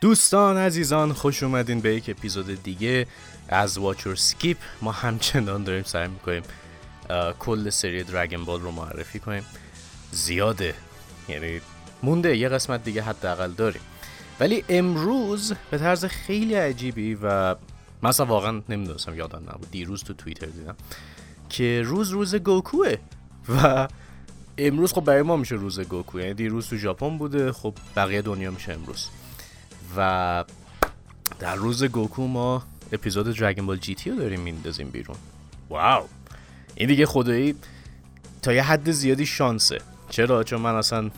دوستان عزیزان خوش اومدین به یک اپیزود دیگه از واچور سکیپ ما همچنان داریم سعی می‌کنیم کل سری درگن بال رو معرفی کنیم. زیاده. یعنی مونده. یه قسمت دیگه حداقل داریم. ولی امروز به طرز خیلی عجیبی و مثلا واقعا نمی‌دونستم یادم نبود. دیروز تو توییتر دیدم که روز روز گوکوه. و امروز خب برای ما میشه روز گوکو. یعنی دیروز تو ژاپن بوده. خب بقیه دنیا میشه امروز. و در روز گوکو ما اپیزود دراگون بال جی تی رو داریم میندازیم بیرون. واو! این دیگه خدایی تا یه حد زیادی شانسه. چرا؟ چون من اصلا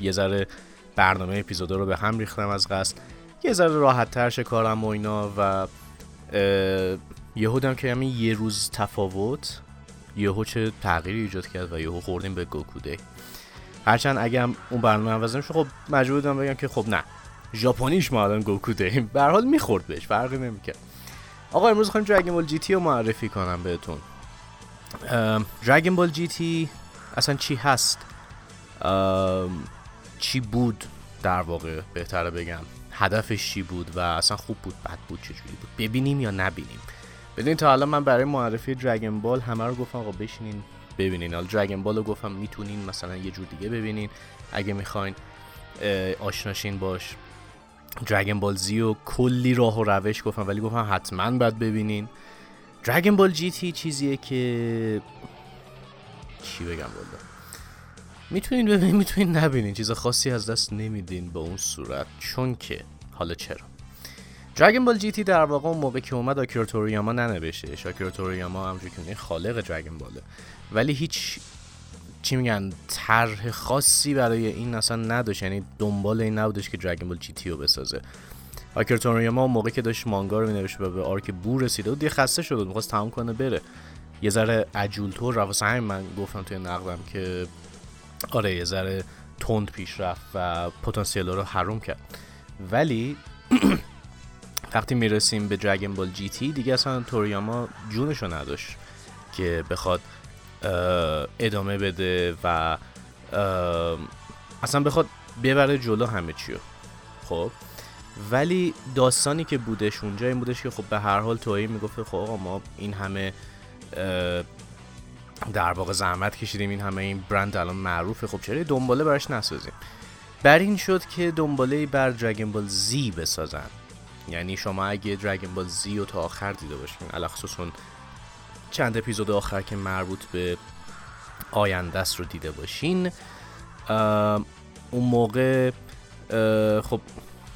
یه ذره برنامه اپیزود رو به هم ریختم از قصد. یه ذره راحت تر کارم و اینا و یهو دم که همین یه روز تفاوت. یهو چه تغییری ایجاد کرد و یهو خوردیم به گوکو دی هرچند اگه اون برنامه عوض نشه خب مجبور بودم بگم که خب نه. ژاپنیش ما الان گوکو دی به حال می‌خورد بهش فرقی نمی‌کرد. آقا امروز خواهیم دراگون بال جی تی رو معرفی کنم بهتون. دراگون بال جی تی اصلا چی هست؟ چی بود؟ در واقع بهتره بگم. هدفش چی بود و اصلا خوب بود بد بود چجوری بود؟ ببینیم یا نبینیم. بدین تا الان من برای معرفی دراگون بال همه رو گفتم آقا بشینین ببینین. حالا دراگون بال رو گفتم می‌تونین مثلا یه جور دیگه ببینین. اگه می‌خواین آشناشین باش. دراگون بال زی و کلی راه و روش گفتم ولی گفتم حتما باید ببینین. دراگون بال جی تی چیزیه که چی بگم والا؟ می‌تونین ببینین می‌تونین نبینین چیز خاصی از دست نمیدین به اون صورت چون که حالا چرا؟ دراگون بال جی تی در واقع اون موقع که اومد آکیرا توریاما ننوشته. آکیرا توریاما که خالق دراگون باله ولی هیچ چی میگن طرح خاصی برای این اصلا نداشت. یعنی دنبال این نبودش که دراگون بال جی تی رو بسازه. آکیرا توریاما موقع که داشت مانگا رو مینوشت و به آرک بو رسیده بود دیگه خسته شده بود می‌خواست تمام کنه بره. یه ذره عجول طور رفت. همین من گفتم توی نقدم که آره یه ذره تند پیش رفت و پتانسیل رو حروم کرد. ولی وقتی می‌رسیم به دراگون بال جی تی دیگه اصلا توریاما جونشو نداشت که بخواد ادامه بده و اصلا بخواد ببره جلو همه چیو. خب؟ ولی داستانی که بودش اونجا این بودش که خب به هر حال تویی می‌گفت خب آقا ما این همه در واقع زحمت کشیدیم این همه این برند الان معروفه خب چرا دنباله براش نسازیم؟ بر این شد که دنباله بر دراگون بال زی بسازن. یعنی شما اگه دراگون بال زی رو تا آخر دیده باشین اون چند اپیزود آخر که مربوط به آینده است رو دیده باشین اون موقع خب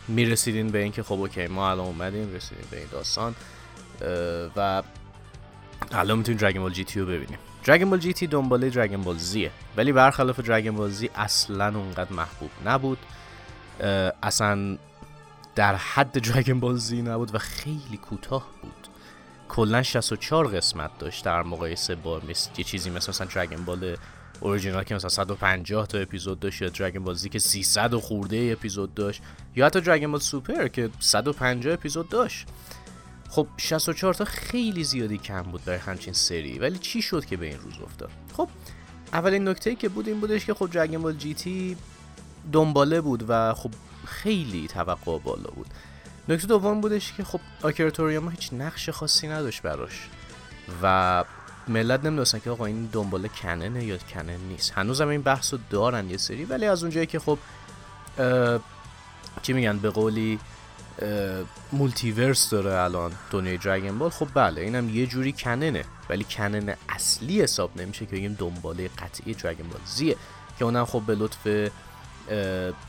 می‌رسیدین به اینکه خب اوکی ما الان اومدیم رسیدیم به این داستان و الان می‌تونیم دراگون بال جی تی رو ببینیم. دراگون بال جی تی دنباله دراگون بال زیه ولی برخلاف دراگون بال زی اصلا اونقدر محبوب نبود. اصلا در حد دراگون بال زی نبود و خیلی کوتاه بود. کلا 64 قسمت داشت در مقایسه با مثل یه چیزی مثل مثلا دراگون بال اوریجینال که مثلا 150 تا اپیزود داشت یا دراگون بال زی که 300 و خورده اپیزود داشت یا حتی دراگون بال سوپر که 150 اپیزود داشت. خب 64 تا خیلی زیادی کم بود برای همچین سری ولی چی شد که به این روز افتاد؟ خب اولین نکته که بود این بودش که خب دراگون بال جی تی دنباله بود و خب خیلی توقع بالا بود. نکته دوم بودش که خب آکیرا توریاما هیچ نقش خاصی نداشت براش و ملت نمی‌دونستن که آقا این دنبال کننه یا کنن نیست. هنوزم این بحث رو دارن یه سری ولی از اونجایی که خب چی میگن به قولی مولتیورس داره الان دنیای دراگون بال خب بله اینم یه جوری کننه ولی کنن اصلی حساب نمیشه که بگیم دنباله قطعی دراگون بال زیه که اونم خب به لطف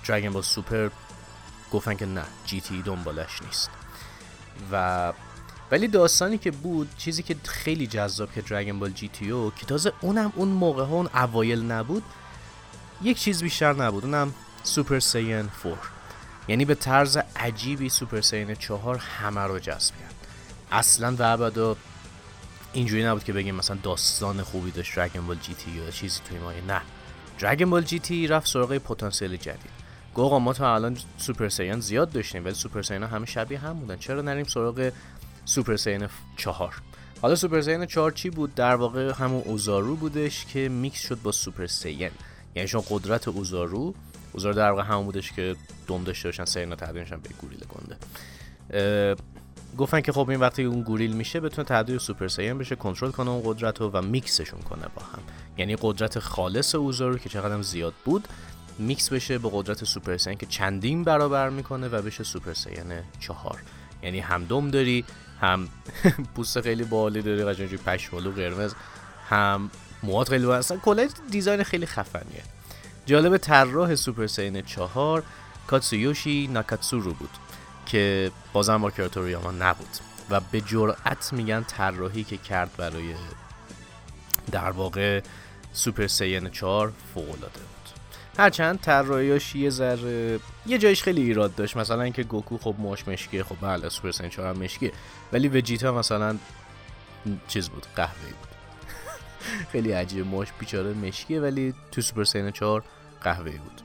Dragon Ball Super گفتن که نه GT دنبالش نیست. و ولی داستانی که بود چیزی که خیلی جذاب که Dragon Ball GT او که تازه اونم اون موقع ها اون اوایل نبود یک چیز بیشتر نبود. اونم Super Saiyan 4 یعنی به طرز عجیبی Super Saiyan 4 همه رو جذب کرد. اصلا و ابدا اینجوری نبود که بگیم مثلا داستان خوبی داشت Dragon Ball GT یا چیزی توی مایه نه. Dragon Ball GT رفت سراغ پتانسیل جدید. گفت ما تا الان Super Saiyan زیاد داشتیم ولی Super Saiyan همه شبیه هم بودن. چرا نریم سراغ Super Saiyan چهار؟ حالا Super Saiyan چهار چی بود؟ در واقع همون اوزارو بودش که میکس شد با Super Saiyan. یعنی شما قدرت اوزارو اوزارو در واقع همون بودش که دم داشته باشن سایانا تبدیل شن به گوریل گنده. گفتن که خب این وقتی اون گوریل میشه بتونه تبدیل Super Saiyan بشه کنترل کنه اون قدرت رو و میکسشون کنه با هم. یعنی قدرت خالص اوزارو که چقدر زیاد بود میکس بشه با قدرت Super Saiyan که چندین برابر می‌کنه و بشه Super Saiyan چهار. یعنی هم دم داری هم پوست خیلی بالی داری قشنگ پشمالو قرمز هم موهات خیلی اصلا کلا design خیلی خفنیه. جالب طراح Super Saiyan چهار کاتسویوشی ناکاتسورو بود که بازم با آکیرا توریاما نبود و به جرأت میگن طراحی که کرد برای در واقع Super Saiyan 4 فوق العاده. هرچند طراحیاش یه ذره یه جایش خیلی ایراد داشت. مثلا اینکه گوکو خب موهاش مشکیه خب بله سوپر 4 هم مشکیه ولی وجیتا مثلا چیز بود قهوه‌ای بود. خیلی عجیبه موهاش بیچاره مشکیه ولی تو Super Saiyan 4 قهوه‌ای بود.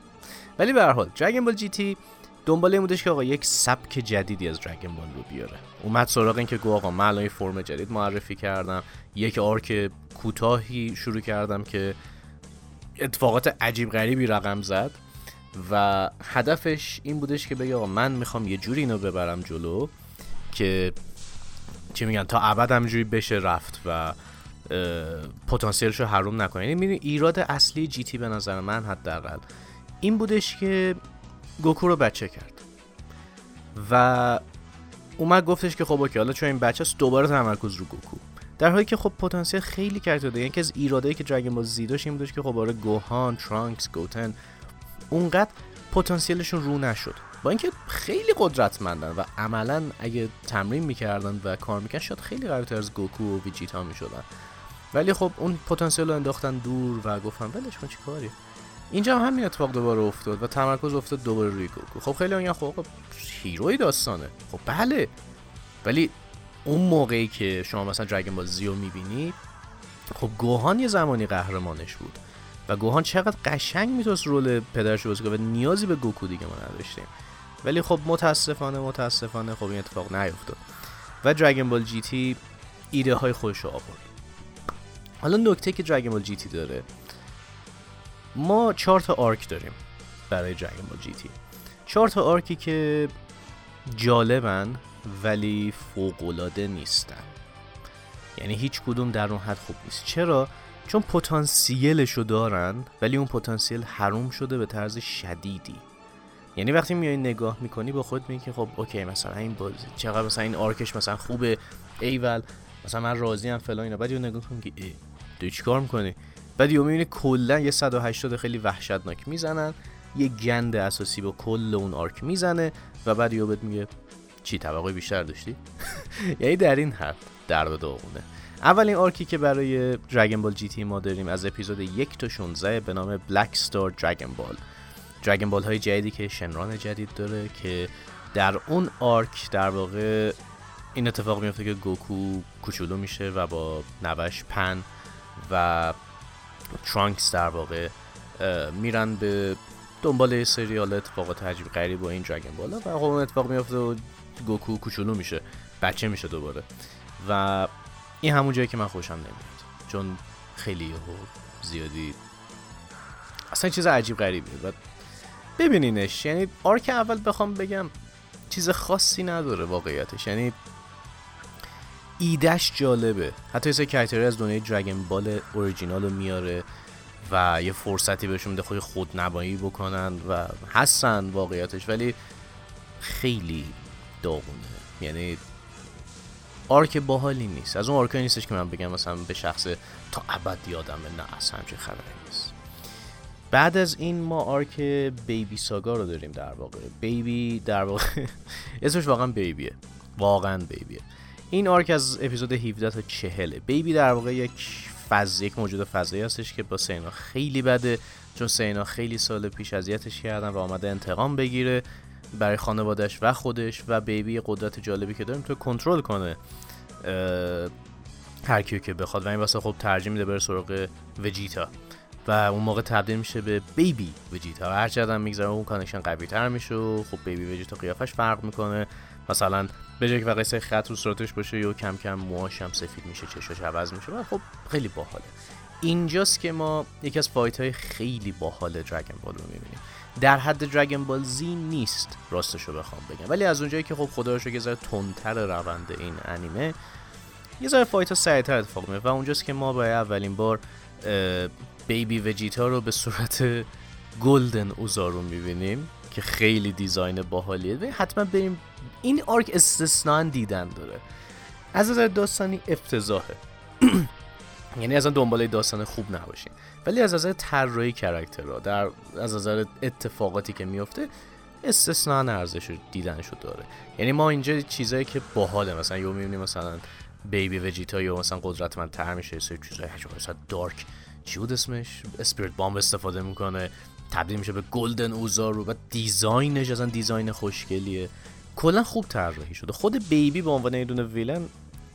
ولی به هر حال دراگون بال جی تی دنبال این بودش که آقا یک سبک جدیدی از دراگون بال رو بیاره. اومد سراغ این که گو آقا من فرم جدید معرفی کردم. یک آرک کوتاهی شروع کردم که اتفاقات عجیب غریبی رقم زد و هدفش این بودش که بگه آقا من می‌خوام یه جوری اینو ببرم جلو که چی میگن تا ابد همینجوری بشه رفت و پتانسیلش رو حروم نکنه. یعنی ایراد اصلی GT به نظر من حداقل این بودش که گوکو رو بچه کرد. و اومد گفتش که خب okay حالا چون این بچه است دوباره تمرکز رو گوکو. در حالی که خب پتانسیل خیلی کرده داده یعنی از ایرادایی که Dragon Ball Z داشت این بودش که خب آره گوهان ترانکس گوتن اونقدر پتانسیلشون رو نشد. با اینکه خیلی قدرتمندن و عملا اگه تمرین می‌کردن و کار می‌کردن شاید خیلی قویتر از گوکو و وجیتا می‌شدن. ولی خب اون پتانسیل رو انداختن دور و گفتن ولش کن چیکاری اینجا هم همین اتفاق دوباره افتاد و تمرکز افتاد دوباره روی گوکو. خب خیلی میگن خب هیروی داستانه. خب بله. ولی اون موقعی که شما مثلا دراگون بال زیو می‌بینی خب گوهان یه زمانی قهرمانش بود و گوهان چقدر قشنگ می‌تونست رول پدرش بازی کنه و نیازی به گوکو دیگه ما نداشتیم. ولی خب متاسفانه متاسفانه خب این اتفاق نیفتاد و Dragon Ball GT ایده های خودش رو آورد. حالا نکته که Dragon Ball GT داره ما چهار تا arc داریم برای Dragon Ball GT چهار تا arc ی که جالبن ولی فوقالعاده نیستن. یعنی هیچ کدوم در اون حد خوب نیست. چرا؟ چون پتانسیلشو دارن ولی اون پتانسیل حروم شده به طرز شدیدی. یعنی وقتی میای نگاه می‌کنی با خود میگی که خب okay مثلا این بازی چقدر مثلا این arc ش مثلا خوبه. ایول مثلا من راضی ام فلان اینا. بعد یه نگاه کنی که تو چیکار می‌کنی؟ بعد یه می‌بینی کلا یه 180 خیلی وحشتناک می‌زنن. یه گند اساسی به کل اون arc می‌زنه و بعد یه میگه چی توقع بیشتر داشتی؟ یعنی در این حد در داغونه. اولین arc ی که برای Dragon Ball GT ما داریم از اپیزود یک تا 16 به نام Black Star Dragon Ball Dragon Ball های جدیدی که شنران جدید داره که در اون arc در واقع این اتفاق میفته که گوکو کوچولو میشه و با نوه‌ش پن و ترانکس در واقع میرن به دنبال سری اتفاقات عجیب غریب با این Dragon Ball ا و خب اون اتفاق میفته و گوکو کوچولو میشه بچه میشه دوباره. و این همون جایی که من خوشم نمیاد چون خیلی زیادی اصلا چیز عجیب غریبیه. و ببینینش یعنی arc اول بخوام بگم چیز خاصی نداره واقعیتش. یعنی ایدش جالبه. حتی یه character ی از دنیای Dragon Ball original رو میاره و یه فرصتی بهشون میده خود خودنمایی بکنن و هستن واقعیتش. ولی خیلی داغونه. یعنی arc باحالی نیست. از اون arc ایی نیستش که من بگم مثلا به شخصه تا ابد یادمه نه اصلا همچین خبری نیست. بعد از این ما arc بیبی saga رو داریم در واقع. بیبی در واقع اسمش واقعا بیبیه. واقعا بیبیه. این arc از اپیزود 17 تا 40 بیبی در واقع یک فض یک موجود فضایی هستش که با Saiyan ا خیلی بده چون Saiyan ا خیلی سال پیش اذیتش کردن و آمده انتقام بگیره. برای خانوادش و خودش و بیبی قدرت جالبی که داریم تو کنترل کنه هر کیو که بخواد. و این واسه خب ترجیح میده بره سراغ وجیتا. و اون موقع تبدیل میشه به بیبی وجیتا. و هر چقدر میگذره اون connection قوی تر میشه و خب بیبی وجیتا قیافش فرق می‌کنه. مثلا به جای که فقط خط رو صورتش باشه یا کم کم موهاش هم سفید میشه چشاش عوض میشه و خب خیلی باحاله. اینجاست که ما یکی از fight های خیلی باحال Dragon Ball رو می‌بینیم. در حد Dragon Ball Z نیست راستشو بخوام بگم. ولی از اونجایی که خب خدایی یه ذره تندتر روند این انیمه یه ذره fight ها سریعتر اتفاق میفته و اونجاست که ما برای اولین بار بیبی وجیتا رو به صورت golden اوزارو می‌بینیم که خیلی design باحالیه. و حتما بریم. این arc استثنا دیدن داره. از نظر داستانی افتضاحه. یعنی اصلا دنبال داستان خوب نباشین. ولی از نظر طراحی character ها در از نظر اتفاقاتی که میفته استثنا ارزش دیدنشو داره. یعنی ما اینجا چیزایی که باحاله. مثلا یو می‌بینیم مثلا بیبی وجیتا یا مثلا قدرتمند تر میشه سری چیزای مثلا dark. چی بود اسمش؟ Spirit Bomb استفاده می‌کنه. تبدیل میشه به golden اوزارو. و design ش اصلا design خوشگلیه. کلا خوب طراحی شده. خود بیبی به عنوان یه دونه villain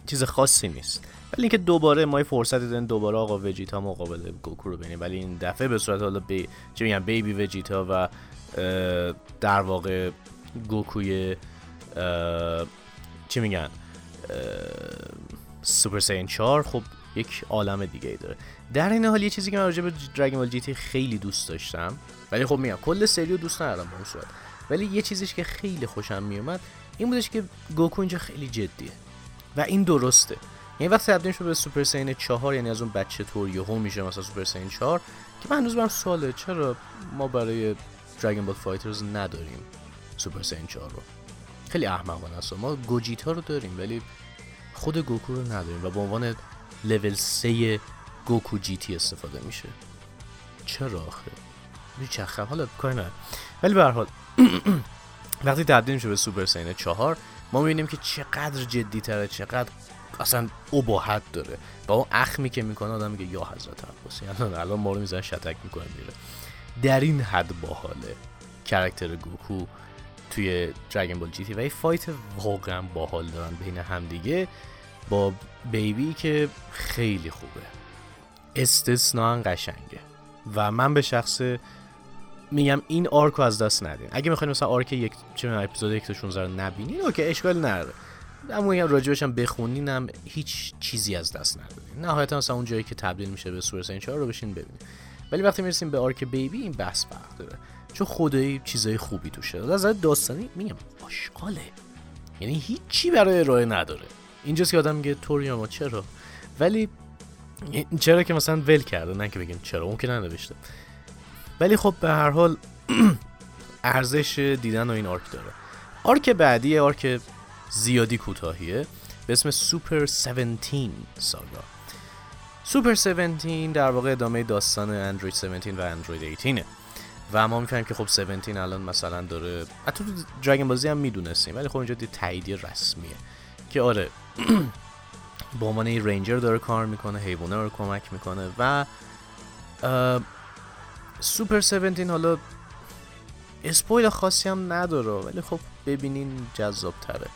چیز خاصی نیست. ولی اینکه دوباره ما فرصت دادن دوباره آقا وجیتا مقابل گوکو رو ببینیم. ولی این دفعه به صورت حالا بی... چه میگم بیبی وجیتا و در واقع گوکوی چی میگن سوپر سین 4 خب یک عالم دیگه ای داره. در این حال یه چیزی که من راجع به دراگون بال جی تی خیلی دوست داشتم. ولی خب میگم کل سریو دوست ندارم به اون صورت. ولی یه چیزیش که خیلی خوشم میومد این بودش که گوکو اینجا خیلی جدیه. و این درسته. یعنی وقتی تبدیل شد به Super Saiyan 4 یعنی از اون بچه طور یهو میشه مثلا Super Saiyan 4 که من هنوز برام سواله چرا ما برای Dragon Ball FighterZ نداریم Super Saiyan 4 رو؟ خیلی احمقانه است. ما گوجیتا رو داریم ولی خود گوکو رو نداریم و به عنوان لول 3 گوکو GT استفاده میشه. چرا آخه؟ میچخم حالا کاری نه ولی به هر حال وقتی تبدیل میشه به Super Saiyan 4 ما می‌بینیم که چقدر جدی تره چقدر اصلا ابهت داره. با اون اخمی که می‌کنه آدم میگه یا حضرت عباس. یعنی الان ما رو میزنه شتک می‌کنه میره. در این حد باحاله. character گوکو توی Dragon Ball GT و یه fight واقعا باحال دارن بین همدیگه با بیبی که خیلی خوبه. استثنا قشنگه. و من به شخصه میگم این arc رو از دست ندین. اگه می‌خواین مثلا arc یک چه اپیزود 1 تا 16 رو نبینین okay اشکال نداره. اما میگم راجبش هم بخونین هم هیچ چیزی از دست ندادین نهایتا مثلا اون جایی که تبدیل میشه به Super Saiyan 4 رو بشین ببینید ولی وقتی می‌رسیم به arc بیبی این بحث فرق داره. چون خدایی چیزای خوبی توشه. از نظر داستانی میگم آشغاله. یعنی هیچی برای ارائه نداره. اینجاست که آدم میگه توریاما چرا؟ ولی چرا که مثلا ول کرده نه که بگیم چرا اون که ننوشته. ولی خب به هر حال ارزش دیدنو این arc داره. arc بعدی arc زیادی کوتاهیه. به اسم سوپر 17 saga. Super 17 در واقع ادامه داستان اندروید 17 و اندروید 18 و ما می‌فهمیم که خب 17 الان مثلا داره حتی تو Dragon Ball Z هم می‌دونستیم ولی خب اینجا دیگه تایید رسمیه. که آره به عنوان ranger داره کار می‌کنه حیوانه رو کمک می‌کنه و سوپر 17 حالا spoil خاصی هم نداره ولی خب ببینین جذاب تره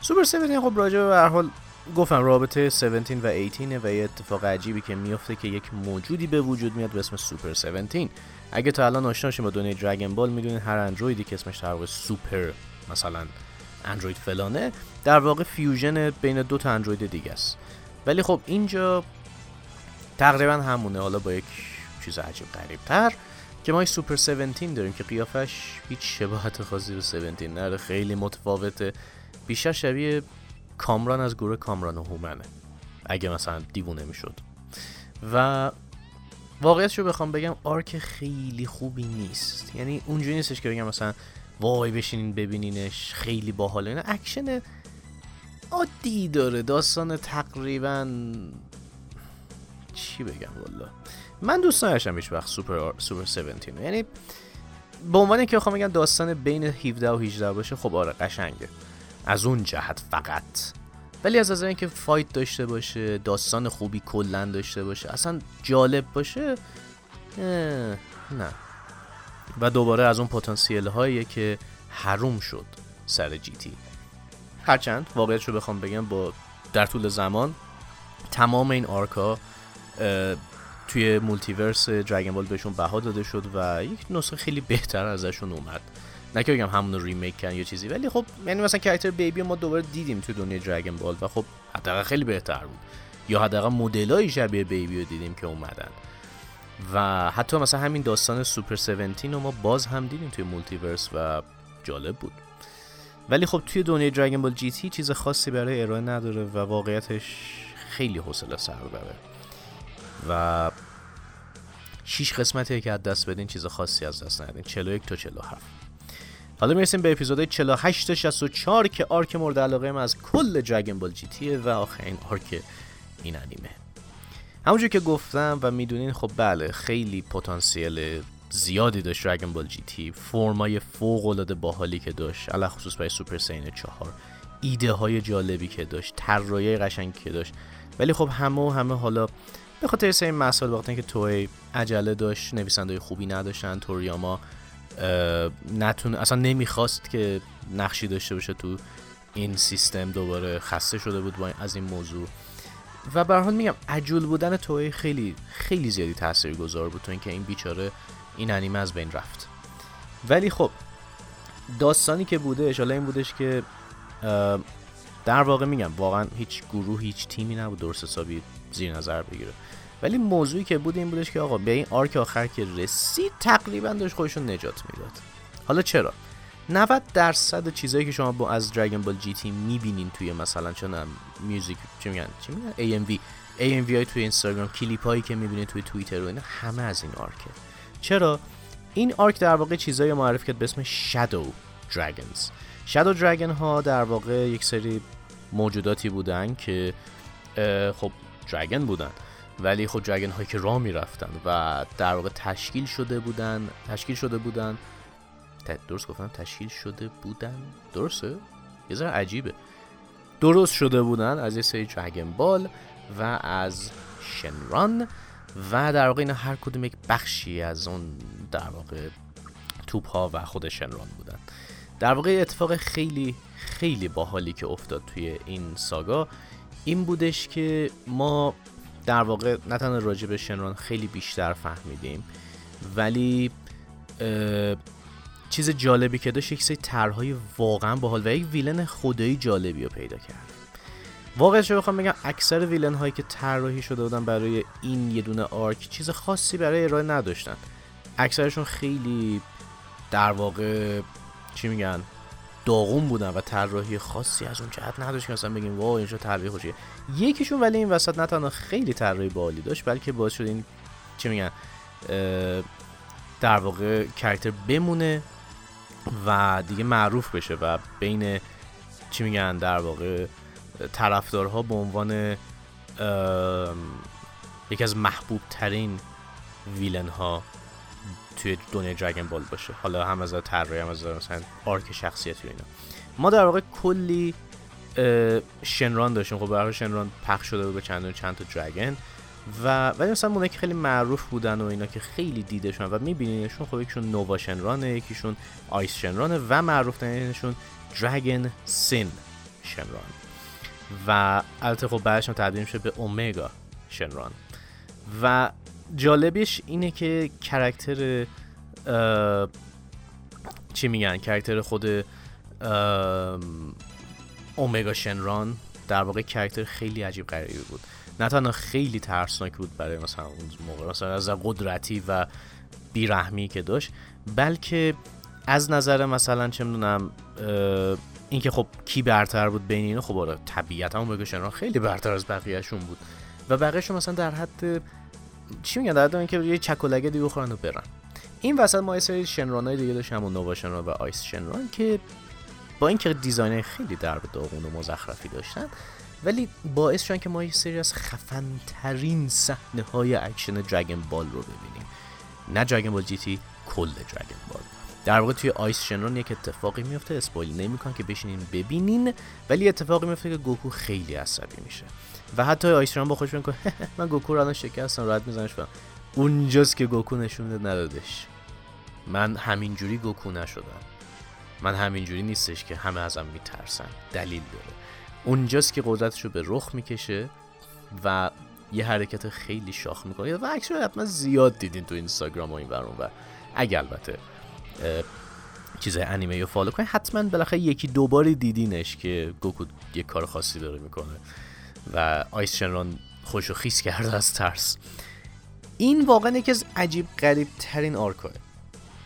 سوپر 17 خب راجع به هر حال گفتم رابطه 17 و 18 و یه اتفاق عجیبی که میفته که یک موجودی به وجود میاد به اسم سوپر 17 اگه تا الان آشنا با دنیای Dragon Ball می‌دونید هر اندرویدی که اسمش در واقع سوپر مثلا اندروید فلانه در واقع fusion بین دو تا اندروید دیگه است. ولی خب اینجا تقریبا همونه. حالا با یک چیز عجیب غریب تر که ما سوپر 17 داریم که قیافش هیچ شباهت خاصی به 17 نداره خیلی متفاوته. بیشتر شبیه کامران از گروه کامران و هومنه. اگه مثلا دیوونه می‌شد. و واقعیتشو بخوام بگم arc خیلی خوبی نیست. یعنی اونجوری نیستش که بگم مثلا وای بشینین ببینینش خیلی باحاله. نه اکشن عادی داره. داستان تقریبا چی بگم والا من دوست نداشتم هیچ وقت سوپر سوپر 17 یعنی به عنوان که بخوام بگم داستان بین 17 و 18 باشه خب آره قشنگه. از اون جهت فقط. ولی از از اینکه fight داشته باشه داستان خوبی کلا داشته باشه اصلا جالب باشه نه. و دوباره از اون پتانسیل هایی که حروم شد سر جی تی. هرچند واقعیت رو بخوام بگم با در طول زمان تمام این arc ا توی multiverse دراگون بال بهشون بها داده شد و یک نسخه خیلی بهتر ازشون اومد. نه که بگم همون remake کردن یا چیزی ولی خب یعنی مثلا character بیبی ما دوباره دیدیم توی دنیای دراگون بال و خب حداقل خیلی بهتر بود. یا حداقل مدلای شبیه بیبی رو دیدیم که اومدن. و حتی مثلا همین داستان سوپر 17 رو ما باز هم دیدیم توی multiverse و جالب بود. ولی خب توی دنیای دراگون بال جی تی چیز خاصی برای ارائه نداره و واقعیتش خیلی حوصله سر بره. و شیش قسمتی که از دست بدین چیز خاصی از دست ندین. 41 تا 47 حالا می‌رسیم به اپیزود 48 تا 64 که arc مورد علاقه من از کل دراگون بال جی تیه و آخرین arc این انیمه. همونجور که گفتم و می‌دونین خب بله خیلی پتانسیل زیادی داشت دراگون بال جی تی فرمای فوق العاده باحالی که داشت علا خصوص برای سوپر سین 4 ایده های جالبی که داشت طراحی قشنگی که داشت. ولی خب همه و همه حالا به خاطر سه مسائل وقتی که توی عجله داشت نویسنده خوبی نداشتن توریاما نتون اصلا نمی‌خواست که نقشی داشته باشه تو این سیستم دوباره خسته شده بود با از این موضوع. و به حال میگم عجول بودن توی خیلی خیلی زیادی تاثیرگذار بود تو اینکه این بیچاره این انیمه از بین رفت. ولی خب داستانی که بوده اشاله این بودش که در واقع میگم واقعا هیچ گروه هیچ تیمی نبود درست حسابی زیر نظر بگیره. ولی موضوعی که بود این بودش که آقا به این آرک آخر که رسید تقریبا داشت خودشون نجات می‌داد. حالا چرا؟ 90 درصد چیزایی که شما با از دراگون بال جی تی می‌بینین توی مثلا چون میوزیک چی میگن؟ چی میگن؟ AMV AMV های توی اینستاگرام کلیپ هایی که می‌بینین توی توییتر و اینا همه از این آرکه چرا؟ این آرک در واقع چیزایی معرفی کرد به اسم شادو دراگونز شادو دراگون ها در واقع یک سری موجوداتی بودن که خب دراگون بودن. ولی خب دراگون هایی که راه می‌رفتن و در واقع تشکیل شده بودن تشکیل شده بودن. درست گفتم؟ تشکیل شده بودن؟ درسته؟ یه ذره عجیبه. درست شده بودن از یه سری دراگون بال و از شنران و در واقع اینا هر کدوم یک بخشی از اون در واقع توپ ها و خود شنران بودن. در واقع اتفاق خیلی خیلی باحالی که افتاد توی این ساگا این بودش که ما در واقع نه تنها راجع به شنران خیلی بیشتر فهمیدیم ولی چیز جالبی که داشت یک سری طرحهای واقعا باحال و یک ویلن خدایی جالبی رو پیدا کرد. واقعا بخوام بگم اکثر ویلن هایی که طراحی شده بودن برای این یه دونه آرک چیز خاصی برای ارائه نداشتن. اکثرشون خیلی در واقع چی میگن؟ داغون بودن و طراحی خاصی از اون جهت نداشت که مثلا بگیم واو اینجا طراحی خوشیه. یکیشون ولی این وسط نه تنها خیلی طراحی بالی داشت بلکه باعث شد این چی میگن در واقع کرکتر بمونه و دیگه معروف بشه و بین چی میگن در واقع طرفدارها به عنوان یکی از محبوب ترین ویلن ها توی دنیای دراگون بال باشه. حالا هم از طراحی هم از مثلا آرک شخصیتی اینا. ما در واقع کلی شنران داشتیم. خب برای شنران پخش شده بود به چند چند تا دراگون و ولی مثلا اونایی که خیلی معروف بودن و اینا که خیلی دیده شدن و میبینینشون خب یکیشون نووا شنرانه یکیشون آیس شنرانه و معروف ترینشون دراگون سین شنران. و البته خب بعدش هم تبدیل میشه به اومگا شنران. و جالبش اینه که کرکتر چی میگن؟ کرکتر خود اومگا شنران در واقع کرکتر خیلی عجیب غریبی بود. نه تنها خیلی ترسناک بود برای مثلا اون موقع مثلا از قدرتی و بیرحمی که داشت بلکه از نظر مثلا چه می‌دونم اینکه خب کی برتر بود بین اینا خب آره طبیعتا اون شنران خیلی برتر از بقیهشون بود. و بقیهشون مثلا در حد چی میگن؟ در اینکه یه چکولگه دیگه بخورن و برن. این وسط ما یه سری شنرانای دیگه داشتیم همون نووا شنران و آیس شنران که با اینکه design خیلی درب داغون و مزخرفی داشتن ولی باعث شدن که ما یه سری از خفن ترین صحنه های اکشن دراگون بال رو ببینیم. نه دراگون بال جی تی کل دراگون بال. در واقع توی آیس شنرون یک اتفاقی میفته spoil نمی‌کنم که بشینین ببینین ولی اتفاقی میفته که گوکو خیلی عصبی میشه. و حتی آیس شنرون با خودش می‌کنه من گوکو رو الان شکستم راحت میزنش و اونجاست که گوکو نشون ندادش. من همینجوری گوکو نشدم. من همینجوری نیستش که همه ازم میترسن. دلیل داره. اونجاست که قدرتش رو به رخ می‌کشه و یه حرکت خیلی شاخ می‌کنه. و عکس رو حتما زیاد دیدین تو اینستاگرام و این ورون و اگر البته چیزای انیمه رو فالو کنید حتما بالاخره یکی دوباری دیدینش که گوکو یه کار خاصی داره می‌کنه. و آیس شنران خوشو خیس کرده از ترس. این واقعا یکی از عجیب غریب ترین arc ا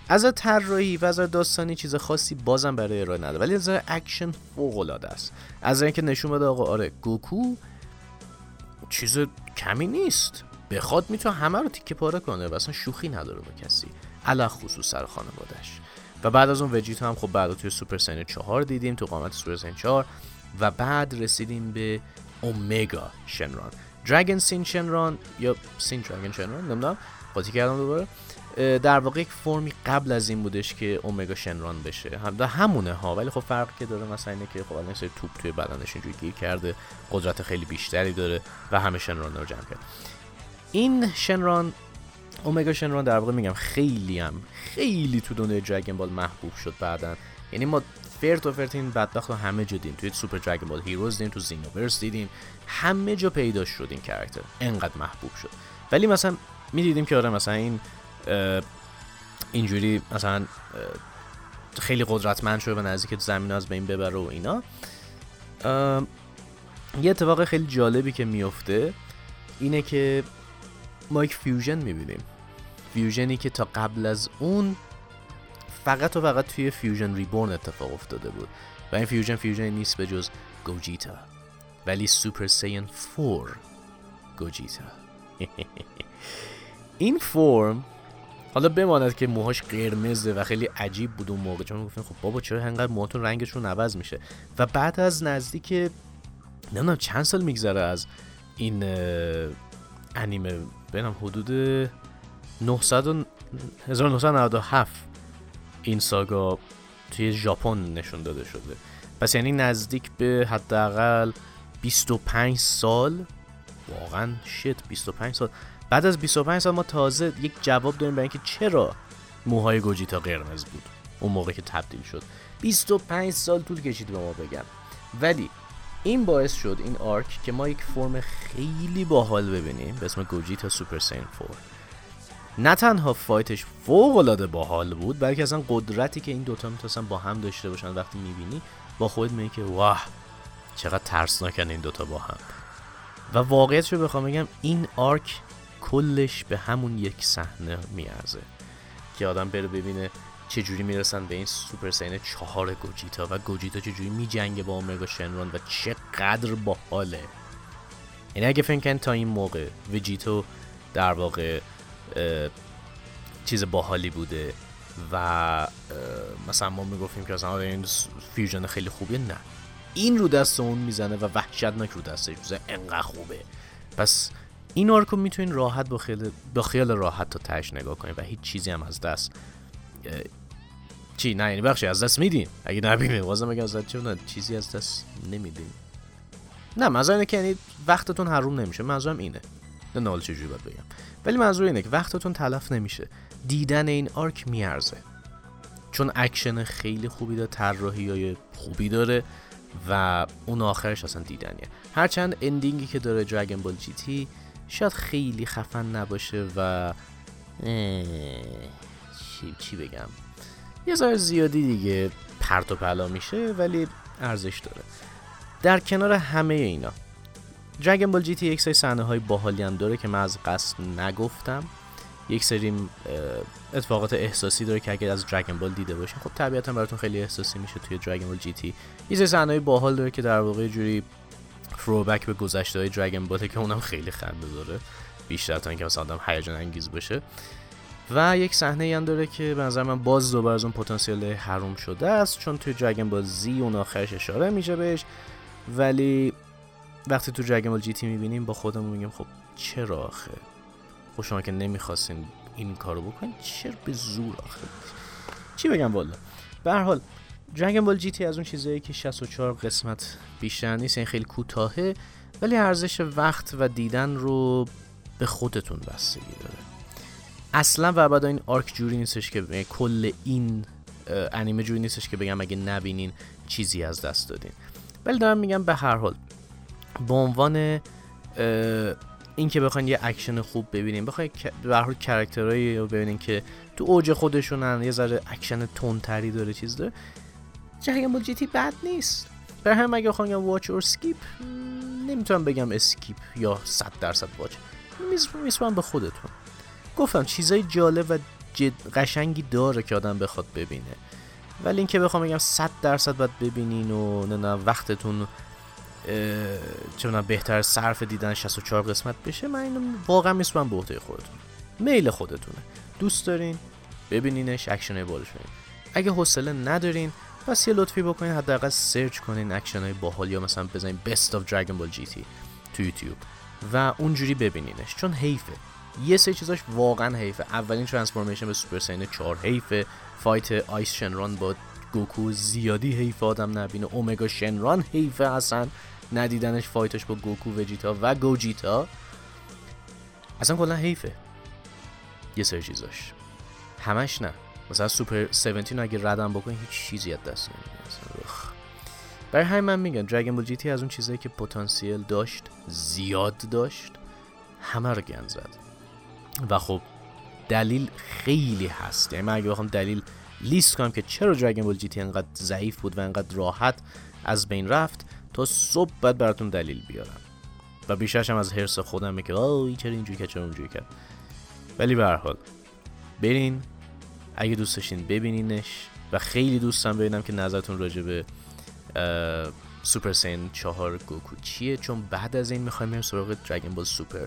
از طراحی و از داستانی چیز خاصی بازم برای ارائه نداره ولی از اکشن فوق العاده است. از اینکه نشون بده آقا آره گوکو چیز کمی نیست. بخواد می‌تونه همه رو تیکه پاره کنه و اصلا شوخی نداره با کسی علا خصوص سر خانوادش و بعد از اون وجیتو هم خب بعد توی Super Saiyan 4 دیدیم تو قامت Super Saiyan 4 و بعد رسیدیم به اومگا شنران دراگن سین شنران یا سین دراگن شنران نمی‌دونم. قاطی کردم دوباره. در واقع یک فرمی قبل از این بودش که اومگا شنران بشه. هم همونه ها. ولی خب فرق که داره مثلا اینه که خب الان توپ توی بدنش اینجوری گیر کرده. قدرت خیلی بیشتری داره و همه شنران رو جمع کرد این شنران اومگا شنران در واقع میگم خیلی هم خیلی تو دنیای دراگن بال محبوب شد بعدا. یعنی ما فرت و فرت این بدبخت رو همه جا دیدیم. توی سوپر دراگن بال هیروز دیدیم تو زینوورس دیدیم. همه جا پیدا شد این character انقدر محبوب شد. ولی مثلا می‌دیدیم که آره مثلا این اینجوری مثلا خیلی قدرتمند شده و نزدیک زمین از بین ببره و اینا. یه اتفاق خیلی جالبی که میفته اینه که ما یک fusion می‌بینیم. fusion ی که تا قبل از اون فقط و فقط توی Fusion Reborn اتفاق افتاده بود. و این fusion fusion نیست به جز گوجیتا. ولی Super Saiyan 4 گوجیتا. این فرم حالا بماند که موهاش قرمزه و خیلی عجیب بود اون موقع. چون گفتن خب بابا چرا انقدر موهاتون رنگشون عوض میشه؟ و بعد از نزدیک نمی‌دونم چند سال میگذره از این انیمه. بینم حدود 900 و 1997 این ساگا توی ژاپن نشون داده شده. پس یعنی نزدیک به حداقل 25 سال؟ واقعا شت 25 سال. بعد از 25 سال ما تازه یک جواب داریم برای اینکه چرا موهای گوجیتا قرمز بود اون موقع که تبدیل شد. 25 سال طول کشید به ما بگم. ولی این باعث شد این arc که ما یک فرم خیلی باحال ببینیم به اسم گوجیتا Super Saiyan 4 نه تنها fight ش فوق العاده باحال بود بلکه اصلا قدرتی که این دوتا می‌تونستن با هم داشته باشن وقتی می‌بینی با خود میگی که واه چقدر ترسناکن این دوتا با هم. و واقعیتش رو بخوام بگم این arc کلش به همون یک صحنه میارزه که آدم بره ببینه چجوری می‌رسن به این Super Saiyan چهار گوجیتا و گوجیتا چجوری میجنگه با اومگا شنران و چقدر باحاله. یعنی اگه فکر تا این موقع وجیتو در واقع چیز باحالی بوده و مثلا ما می‌گفتیم که اصلا این fusion خیلی خوبیه. نه. این رو دست اون می‌زنه و وحشتناک رو دستش می‌زنه. انقدر خوبه. پس این arc و می‌تونین راحت با خیال, با خیال راحت تا تهش نگاه کنید و هیچ چیزی هم از دست چی؟ نه یعنی بخشی از دست میدین؟ اگه نبینید بازم اگه از دست نه چیزی از دست نمیدین. نه اینه که یعنی وقتتون حروم نمیشه. منظورم اینه. نه نال چجوری باید بگم؟ ولی منظور اینه که وقتتون تلف نمیشه. دیدن این arc میارزه. چون اکشن خیلی خوبی داره طراحی های خوبی داره و اون آخرش اصلا دیدنیه. هرچند ending ی که داره دراگن بال جی تی شاید خیلی خفن نباشه و چی, چی بگم؟ یه ذره زیادی دیگه پرت و پلا میشه ولی ارزش داره. در کنار همه اینا دراگن بال جی تی یک سری صحنه های باحالی هم داره که من از قصد نگفتم. یک سری اتفاقات احساسی داره که اگر از دراگن بال دیده باشین خب طبیعتا براتون خیلی احساسی میشه توی دراگن بال جی تی یه سری صحنه باحال داره که در واقع جوری تروبک به گذشته های دراگن باله که اونم خیلی خنده داره. بیشتر تا اینکه مثلا آدم هیجان انگیز باشه. و یک صحنه هم داره که به نظر من باز دوباره از اون پتانسیل حروم شده است چون توی دراگن بال زی اون آخرش اشاره میشه بهش. ولی وقتی تو دراگن بال جی تی می‌بینیم با خودمون میگیم خب چرا آخه؟ خب شما که نمی‌خواستین این کارو بکنین چرا به زور آخه؟ چی بگم والا؟ به هر حال دراگن بال جی تی از اون چیزایی که 64 قسمت بیشتر نیست این خیلی کوتاهه ولی ارزش وقت و دیدن رو به خودتون بستگی داره. اصلا و بعد این arc جوری نیستش که کل این انیمه جوری نیستش که بگم اگه نبینین چیزی از دست دادین. ولی دارم میگم به هر حال به عنوان اینکه بخواین یه اکشن خوب ببینین بخواین به هر حال character ایی رو ببینین که تو اوج خودشونن یه ذره اکشن تندتری داره چیز داره. جنگ GT بد نیست. به هم اگه بخوام watch or skip نمی‌تونم بگم skip یا 100 درصد watch میسپرم به خودتون. گفتم چیزای جالب و جد قشنگی داره که آدم بخواد ببینه. ولی اینکه بخوام بگم 100 درصد باید ببینین و نه نه وقتتون چه بهتر صرف دیدن 64 قسمت بشه من اینو واقعا میسپرم به عهده خودتون. میل خودتونه. دوست دارین ببینینش اکشن‌هاش اگه حوصله ندارین پس یه لطفی بکنین حداقل search کنین اکشن های باحال یا مثلا بزنین of Dragon Ball GT تو یوتیوب و اونجوری ببینینش چون حیفه. یه سه چیزاش واقعا حیفه. اولین transformation به Super Saiyan 4 حیفه. fight آیس شنران با گوکو زیادی حیف آدم نبینه. اومگا شنران حیفه اصلا. ندیدنش fight ش با گوکو وجیتا و گوجیتا. اصلا کلا حیفه. یه سری چیزاش. همش نه. مثلا سوپر 17 اگه ردم بکنی هیچ چیزی از دست برای همین من میگم دراگون بول جی از اون چیزایی که پتانسیل داشت زیاد داشت همه رو گند زد. و خب دلیل خیلی هست. یعنی من اگه بخوام دلیل لیست کنم که چرا دراگون بول جی تی انقدر ضعیف بود و انقدر راحت از بین رفت تا صبح بعد براتون دلیل بیارم. و بیشترش هم از حرس خودم که آه چرا اینجوری کرد چرا اونجوری کرد. ولی به هر حال برین. اگه دوست داشتین ببینینش. و خیلی دوستم ببینم که نظرتون راجع به سوپر سین چهار گوکو چیه. چون بعد از این می‌خوایم بریم سراغ دراگون بال سوپر.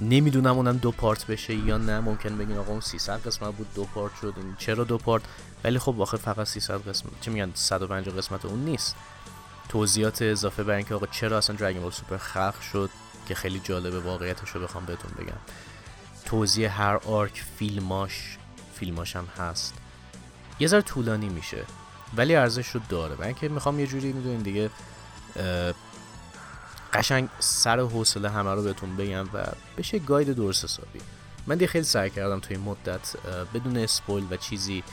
نمی‌دونم اونم دو پارت بشه یا نه. ممکن بگین آقا اون 300 قسمت بود دو پارت شد. چرا دو پارت؟ ولی خب آخر فقط 300 قسمت. چه میگن؟ 150 قسمت اون نیست. توضیحات اضافه بر اینکه آقا چرا اصلا Dragon Ball Super خلق شد که خیلی جالبه واقعیتش رو بخوام بهتون بگم. توضیح هر arc فیلماش فیلماش هم هست. یه ذره طولانی میشه ولی ارزش رو داره. و اینکه می‌خوام یه جوری می‌دونین دیگه قشنگ سر حوصله همه رو بهتون بگم و بشه guide درست حسابی. من دیگه خیلی سعی کردم توی مدت بدون spoil و چیزی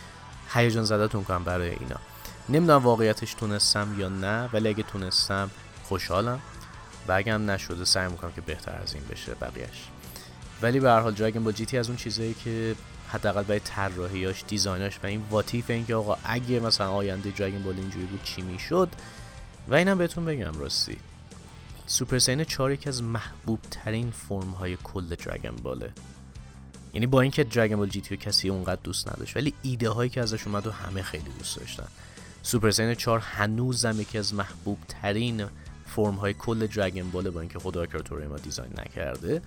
هیجان زدتون کنم برای اینا. نمی‌دونم واقعیتش تونستم یا نه ولی اگه تونستم خوشحالم. و اگه هم نشده سعی می‌کنم که بهتر از این بشه بقیهش ولی به هر حال دراگون با جی از اون چیزایی که حداقل برای طراحیاش دیزایناش و این واتیف اینکه آقا اگه مثلا آینده دراگون بال اینجوری بود چی می‌شد؟ و اینم بهتون بگم راستی. سوپر سین 4 یکی از محبوب ترین فرم های کل دراگون باله یعنی با اینکه دراگون بال جی تی کسی اونقدر دوست نداشت ولی ایده هایی که ازش اومد و همه خیلی دوست داشتن. سوپر سین 4 هنوزم یکی از محبوب ترین فرم های کل دراگون باله با اینکه خدا ما دیزاین نکرده.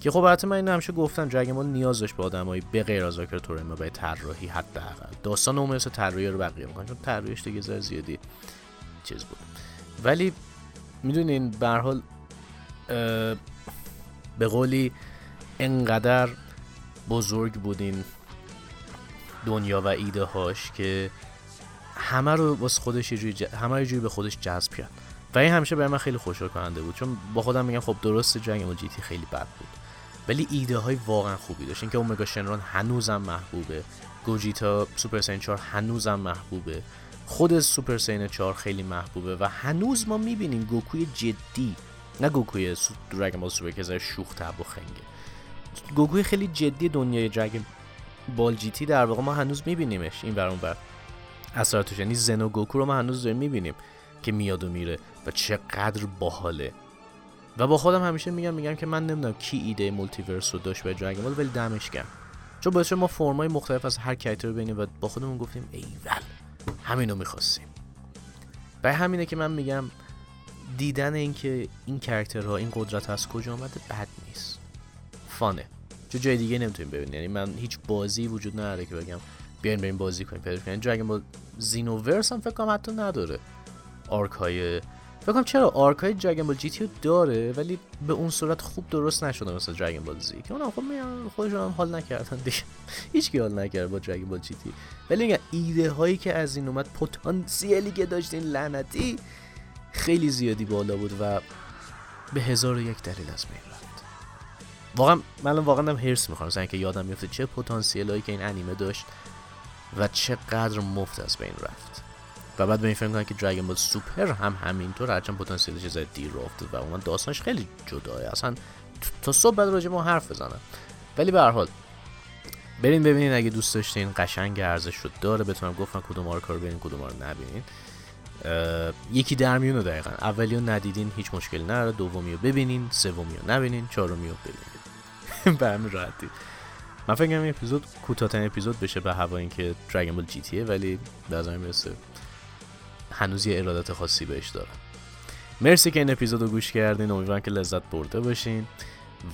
که خب البته من اینو همیشه گفتم دراگون بال نیاز داشت به آدمایی به غیر از آکر تورما به طراحی حداقل. داستان اون مثل طراحی رو بقیه می‌کنن چون طراحیش دیگه زر زیادی چیز بود. ولی می‌دونین به حال به قولی انقدر بزرگ بودین دنیا و ایده هاش که همه رو واسه خودش یه جوری همه رو جوری به خودش جذب کرد. و این همیشه برای من خیلی خوشحال کننده بود چون با خودم میگم خب درست جنگ جی تی خیلی بد بود. ولی ایده های واقعا خوبی داشت. اینکه اومگا شنران هنوزم محبوبه. گوجیتا سوپر سین 4 هنوزم محبوبه. خود سوپر سین 4 خیلی محبوبه و هنوز ما می‌بینیم گوکوی جدی نه گوکوی Dragon Ball Super که شوخ طبع و خنگه. گوکوی خیلی جدی دنیای Dragon Ball GT در واقع ما هنوز میبینیمش. این برون بر اثراتش یعنی زنو گوکو رو ما هنوز داریم می‌بینیم که میاد و میره و چقدر باحاله. و با خودم همیشه میگم میگم که من نمی‌دونم کی ایده multiverse رو داشت به بال ولی دمش گرم. چون باعث ما form های مختلف از هر کاراکتر رو ببینیم و با خودمون گفتیم ایول همینو می‌خواستیم. برای همینه که من میگم دیدن اینکه این کاراکترها این قدرت از کجا آمده بد نیست. فانه. چون جای دیگه نمی‌تونیم ببینیم. یعنی من هیچ بازی وجود نداره که بگم بیاین بریم بازی کنیم پیدا کنیم دراگون بال زینوورس هم فکر کنم حتی نداره. آرک های فکر چرا آرکای دراگون بال جی تی داره ولی به اون صورت خوب درست نشده مثل دراگون بال زی که اونم خب میان خودشون هم حال نکردن دیگه. هیچ حال نکرد با دراگون بال جی تی ولی میگن ایده هایی که از این اومد پتانسیلی که داشتین لعنتی خیلی زیادی بالا بود و به هزار و یک دلیل از بین رفت. واقعا من واقعا هم هرس می‌خوام مثلا که یادم میفته چه پتانسیلی که این انیمه داشت. و چقدر مفت از بین رفت. و بعد به این فکر کنم که دراگون بال سوپر هم همینطور هرچند پتانسیلش زیاد دیر رفته و اون داستانش خیلی جداه اصلا تا صبح بعد راجع ما حرف بزنم ولی به هر حال برین ببینین اگه دوست داشتین قشنگ ارزش رو داره. بتونم گفتم کدوم رو کار ببینین کدوم رو نبینین. یکی در میونه دقیقا. اولی رو ندیدین هیچ مشکلی نداره. دومی رو ببینین سومی رو نبینین چهارمی رو ببینین. به همین راحتی. من فکر کنم اپیزود کوتاه‌ترین اپیزود بشه به هوا اینکه دراگون بال جی تیه ولی در نظر می‌رسه هنوز یه ارادت خاصی بهش دارم. مرسی که این اپیزود رو گوش کردین. امیدوارم که لذت برده باشین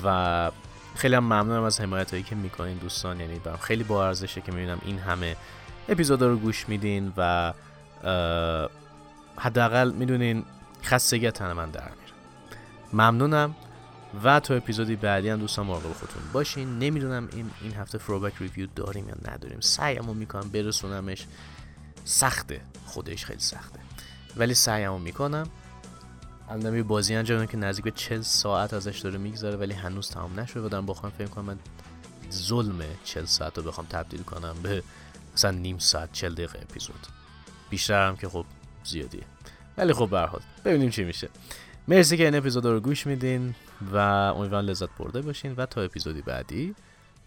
و خیلی هم ممنونم از حمایت هایی که می‌کنین دوستان. یعنی برام خیلی با ارزشه که می‌بینم این همه اپیزود رو گوش میدین و حداقل می‌دونین خستگی تن من در میره. ممنونم. و تا اپیزودی بعدی هم دوستان مراقب خودتون باشین. نمی‌دونم این این هفته فروبک ریویو داریم یا نداریم. سعیمو می‌کنم برسونمش. سخته. خودش خیلی سخته. ولی سعیمو می‌کنم. الان یه بازی انجام که نزدیک به 40 ساعت ازش داره میگذره ولی هنوز تمام نشده دارم بخوام فکر کنم من ظلم 40 ساعت رو بخوام تبدیل کنم به مثلا نیم ساعت 40 دقیقه اپیزود. بیشتر هم که خب زیادیه. ولی خب به ببینیم چی میشه. مرسی که این اپیزود رو گوش میدین. و امیدوارم لذت برده باشین و تا اپیزودی بعدی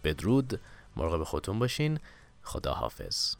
بدرود مراقب خودتون باشین. خدا حافظ